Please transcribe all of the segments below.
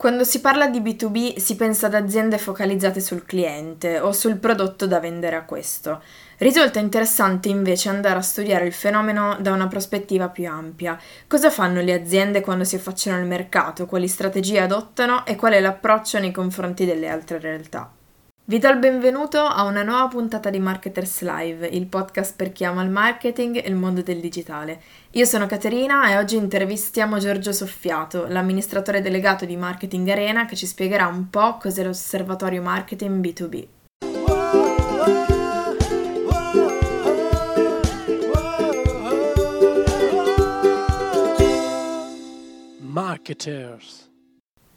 Quando si parla di B2B si pensa ad aziende focalizzate sul cliente o sul prodotto da vendere a questo. Risulta interessante invece andare a studiare il fenomeno da una prospettiva più ampia. Cosa fanno le aziende quando si affacciano al mercato, quali strategie adottano e qual è l'approccio nei confronti delle altre realtà. Vi do il benvenuto a una nuova puntata di Marketers Live, il podcast per chi ama il marketing e il mondo del digitale. Io sono Caterina e oggi intervistiamo Giorgio Soffiato, l'amministratore delegato di Marketing Arena, che ci spiegherà un po' cos'è l'osservatorio marketing B2B. Marketers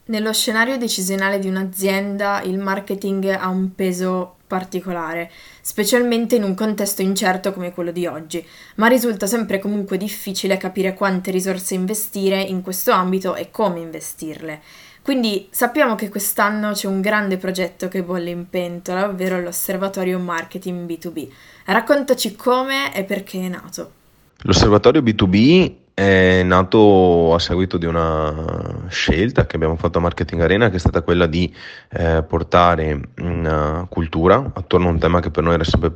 nello scenario decisionale di un'azienda il marketing ha un peso particolare, specialmente in un contesto incerto come quello di oggi, ma risulta sempre comunque difficile capire quante risorse investire in questo ambito e come investirle. Quindi sappiamo che quest'anno c'è un grande progetto che bolle in pentola, ovvero l'Osservatorio Marketing B2B. Raccontaci come e perché è nato. L'Osservatorio B2B è nato a seguito di una scelta che abbiamo fatto a Marketing Arena, che è stata quella di eh, portare una cultura attorno a un tema che per noi era sempre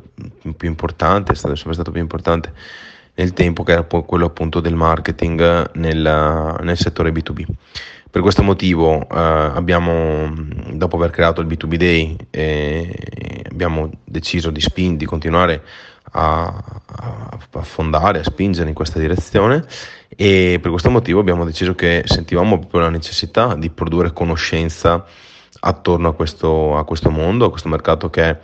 più importante, è stato, sempre stato più importante nel tempo, che era quello appunto del marketing nel, nel settore B2B. Per questo motivo eh, abbiamo, dopo aver creato il B2B Day, eh, abbiamo deciso di, spin, di continuare a, a fondare, a spingere in questa direzione e per questo motivo abbiamo deciso che sentivamo proprio la necessità di produrre conoscenza attorno a questo, a questo mondo, a questo mercato che è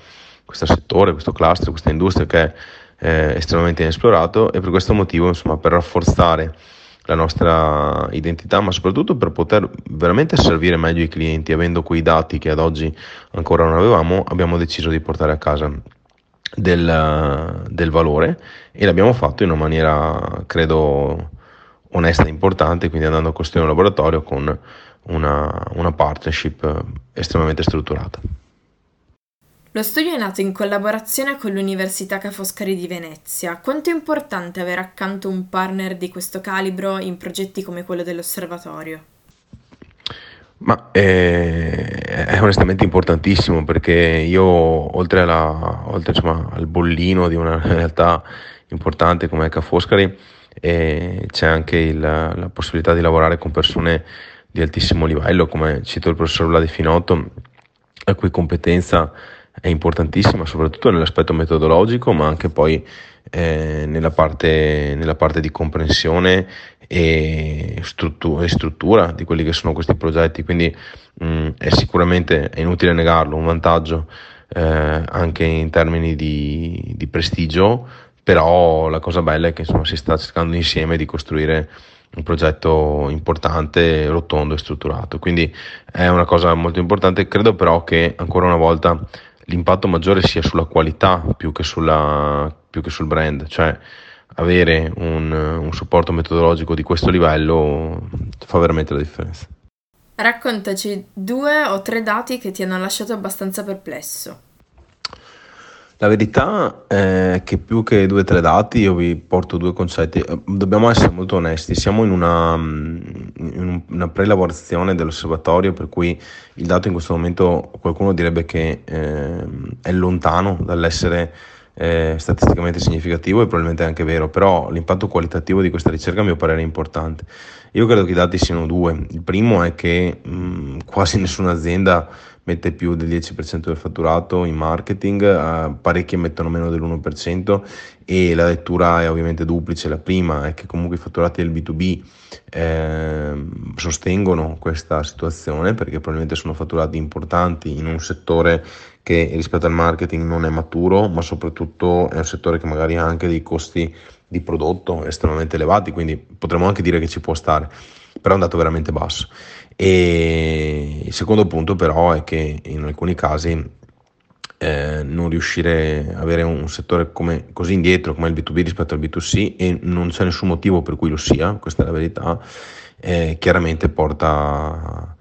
questo settore, questo cluster, questa industria che è eh, estremamente inesplorato e per questo motivo insomma per rafforzare la nostra identità, ma soprattutto per poter veramente servire meglio i clienti, avendo quei dati che ad oggi ancora non avevamo, abbiamo deciso di portare a casa del, del valore e l'abbiamo fatto in una maniera, credo, onesta e importante, quindi andando a costruire un laboratorio con una, una partnership estremamente strutturata. Lo studio è nato in collaborazione con l'Università Ca' Foscari di Venezia. Quanto è importante avere accanto un partner di questo calibro in progetti come quello dell'osservatorio? Ma è, è onestamente importantissimo perché io, oltre, alla, oltre insomma, al bollino di una realtà importante come Ca' Foscari, eh, c'è anche il, la possibilità di lavorare con persone di altissimo livello, come cito il professor Vladi Finotto, la cui competenza è importantissima, soprattutto nell'aspetto metodologico, ma anche poi eh, nella, parte, nella, parte, di comprensione e, struttu- e, struttura di quelli che sono questi progetti. Quindi mh, mm, è sicuramente, è inutile negarlo, un vantaggio eh, anche in termini di, di, prestigio, però la cosa bella è che insomma, si sta cercando insieme di costruire un progetto importante, rotondo e strutturato. Quindi è una cosa molto importante. Credo però che ancora una volta l'impatto maggiore sia sulla qualità più che, sulla, più che sul brand, cioè avere un, un supporto metodologico di questo livello fa veramente la differenza. Raccontaci due o tre dati che ti hanno lasciato abbastanza perplesso. La verità è che più che due o tre dati io vi porto due concetti. Dobbiamo essere molto onesti, siamo in una, in una prelavorazione dell'osservatorio per cui il dato in questo momento qualcuno direbbe che eh, è lontano dall'essere eh, statisticamente significativo e probabilmente anche vero, però l'impatto qualitativo di questa ricerca a mio parere è importante. Io credo che i dati siano due. Il primo è che mh, quasi nessuna azienda mette più del 10% del fatturato in marketing, eh, parecchie mettono meno dell'1% e la lettura è ovviamente duplice. La prima è che comunque i fatturati del B2B eh, sostengono questa situazione perché probabilmente sono fatturati importanti in un settore che rispetto al marketing non è maturo, ma soprattutto è un settore che magari ha anche dei costi di prodotto estremamente elevati, quindi potremmo anche dire che ci può stare, però è un dato veramente basso. E il secondo punto però è che in alcuni casi eh, non riuscire ad avere un settore come, così indietro come il B2B rispetto al B2C e non c'è nessun motivo per cui lo sia, questa è la verità, eh, chiaramente porta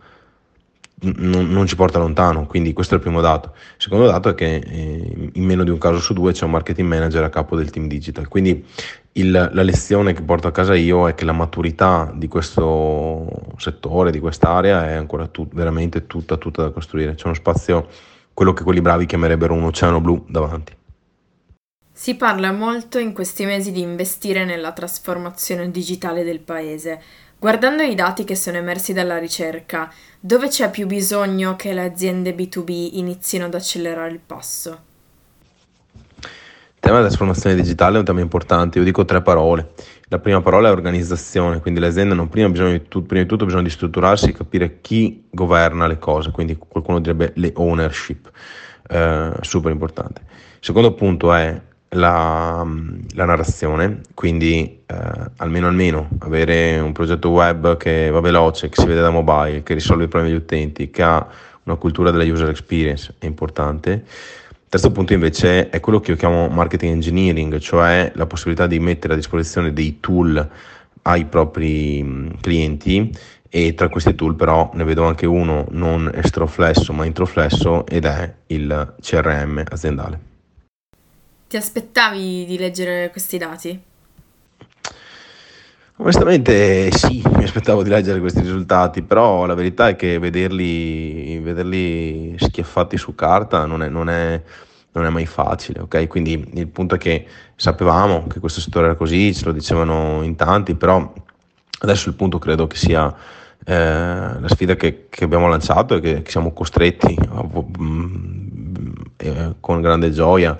non, non, ci porta lontano, quindi questo è il primo dato. Il secondo dato è che eh, in meno di un caso su due c'è un marketing manager a capo del team digital, quindi il, la lezione che porto a casa io è che la maturità di questo settore, di quest'area è ancora tut, veramente tutta, tutta da costruire, c'è uno spazio, quello che quelli bravi chiamerebbero un oceano blu davanti. Si parla molto in questi mesi di investire nella trasformazione digitale del paese. Guardando i dati che sono emersi dalla ricerca, dove c'è più bisogno che le aziende B2B inizino ad accelerare il passo? Il tema della trasformazione digitale è un tema importante, io dico tre parole. La prima parola è organizzazione, quindi le aziende hanno prima, di, tutto, prima di tutto bisogno di strutturarsi, capire chi governa le cose, quindi qualcuno direbbe le ownership, eh, super importante. Il secondo punto è la, la narrazione, quindi eh, almeno almeno avere un progetto web che va veloce, che si vede da mobile, che risolve i problemi degli utenti, che ha una cultura della user experience è importante. Terzo punto invece è quello che io chiamo marketing engineering, cioè la possibilità di mettere a disposizione dei tool ai propri clienti e tra questi tool però ne vedo anche uno non estroflesso ma introflesso ed è il CRM aziendale. Ti aspettavi di leggere questi dati? Onestamente sì, mi aspettavo di leggere questi risultati, però la verità è che vederli, vederli schiaffati su carta non è, non, è, non è, mai facile, ok? Quindi il punto è che sapevamo che questo settore era così, ce lo dicevano in tanti, però adesso il punto credo che sia eh, la sfida che, che, abbiamo lanciato e che, che siamo costretti eh, con grande gioia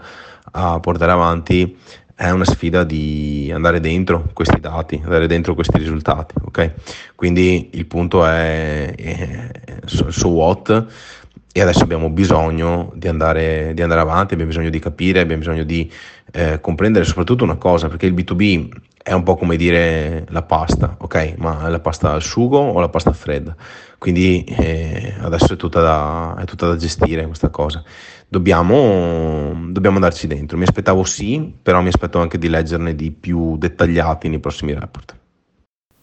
a portare avanti è una sfida di andare dentro questi dati, andare dentro questi risultati, ok? Quindi il punto è, è so, so, what e adesso abbiamo bisogno di andare, di andare, avanti, abbiamo bisogno di capire, abbiamo bisogno di eh, comprendere soprattutto una cosa, perché il B2B è un po' come dire la pasta, ok? Ma la pasta al sugo o la pasta fredda? Quindi eh, adesso è tutta, da, è tutta, da, gestire questa cosa. Dobbiamo, dobbiamo andarci dentro. Mi aspettavo sì, però mi aspetto anche di leggerne di più dettagliati nei prossimi report.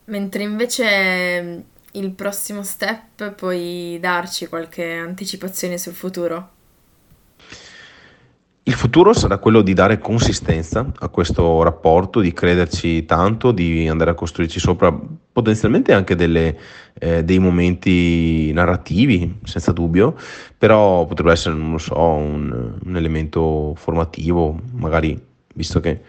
Mentre invece il prossimo step puoi darci qualche anticipazione sul futuro? Futuro sarà quello di dare consistenza a questo rapporto, di crederci tanto, di andare a costruirci sopra potenzialmente anche delle, eh, dei momenti narrativi, senza dubbio, però potrebbe essere, non lo so, un, un elemento formativo, magari visto che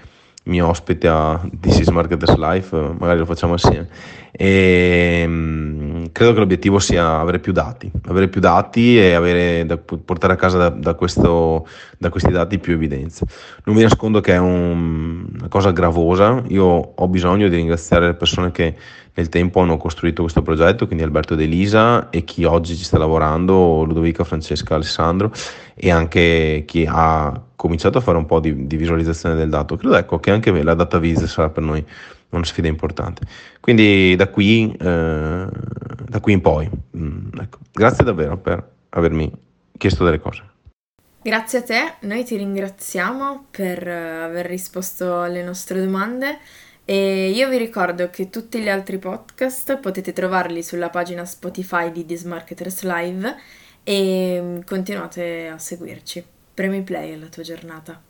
mio ospite a This is Marketers Life, magari lo facciamo assieme. E, ehm, credo che l'obiettivo sia avere più dati, avere più dati e avere, da, portare a casa da, da, questo, da, questi dati più evidenze. Non vi nascondo che è un, una cosa gravosa, io ho bisogno di ringraziare le persone che nel tempo hanno costruito questo progetto, quindi Alberto ed Elisa e chi oggi ci sta lavorando, Ludovica, Francesca, Alessandro e anche chi ha cominciato a fare un po' di, di visualizzazione del dato. Credo ecco, che anche la data vis sarà per noi una sfida importante. Quindi da qui, eh, da qui in poi, mh, mm, ecco. grazie davvero per avermi chiesto delle cose. Grazie a te, noi ti ringraziamo per uh, aver risposto alle nostre domande e io vi ricordo che tutti gli altri podcast potete trovarli sulla pagina Spotify di This Marketers Live e mm, continuate a seguirci. Premi play alla tua giornata.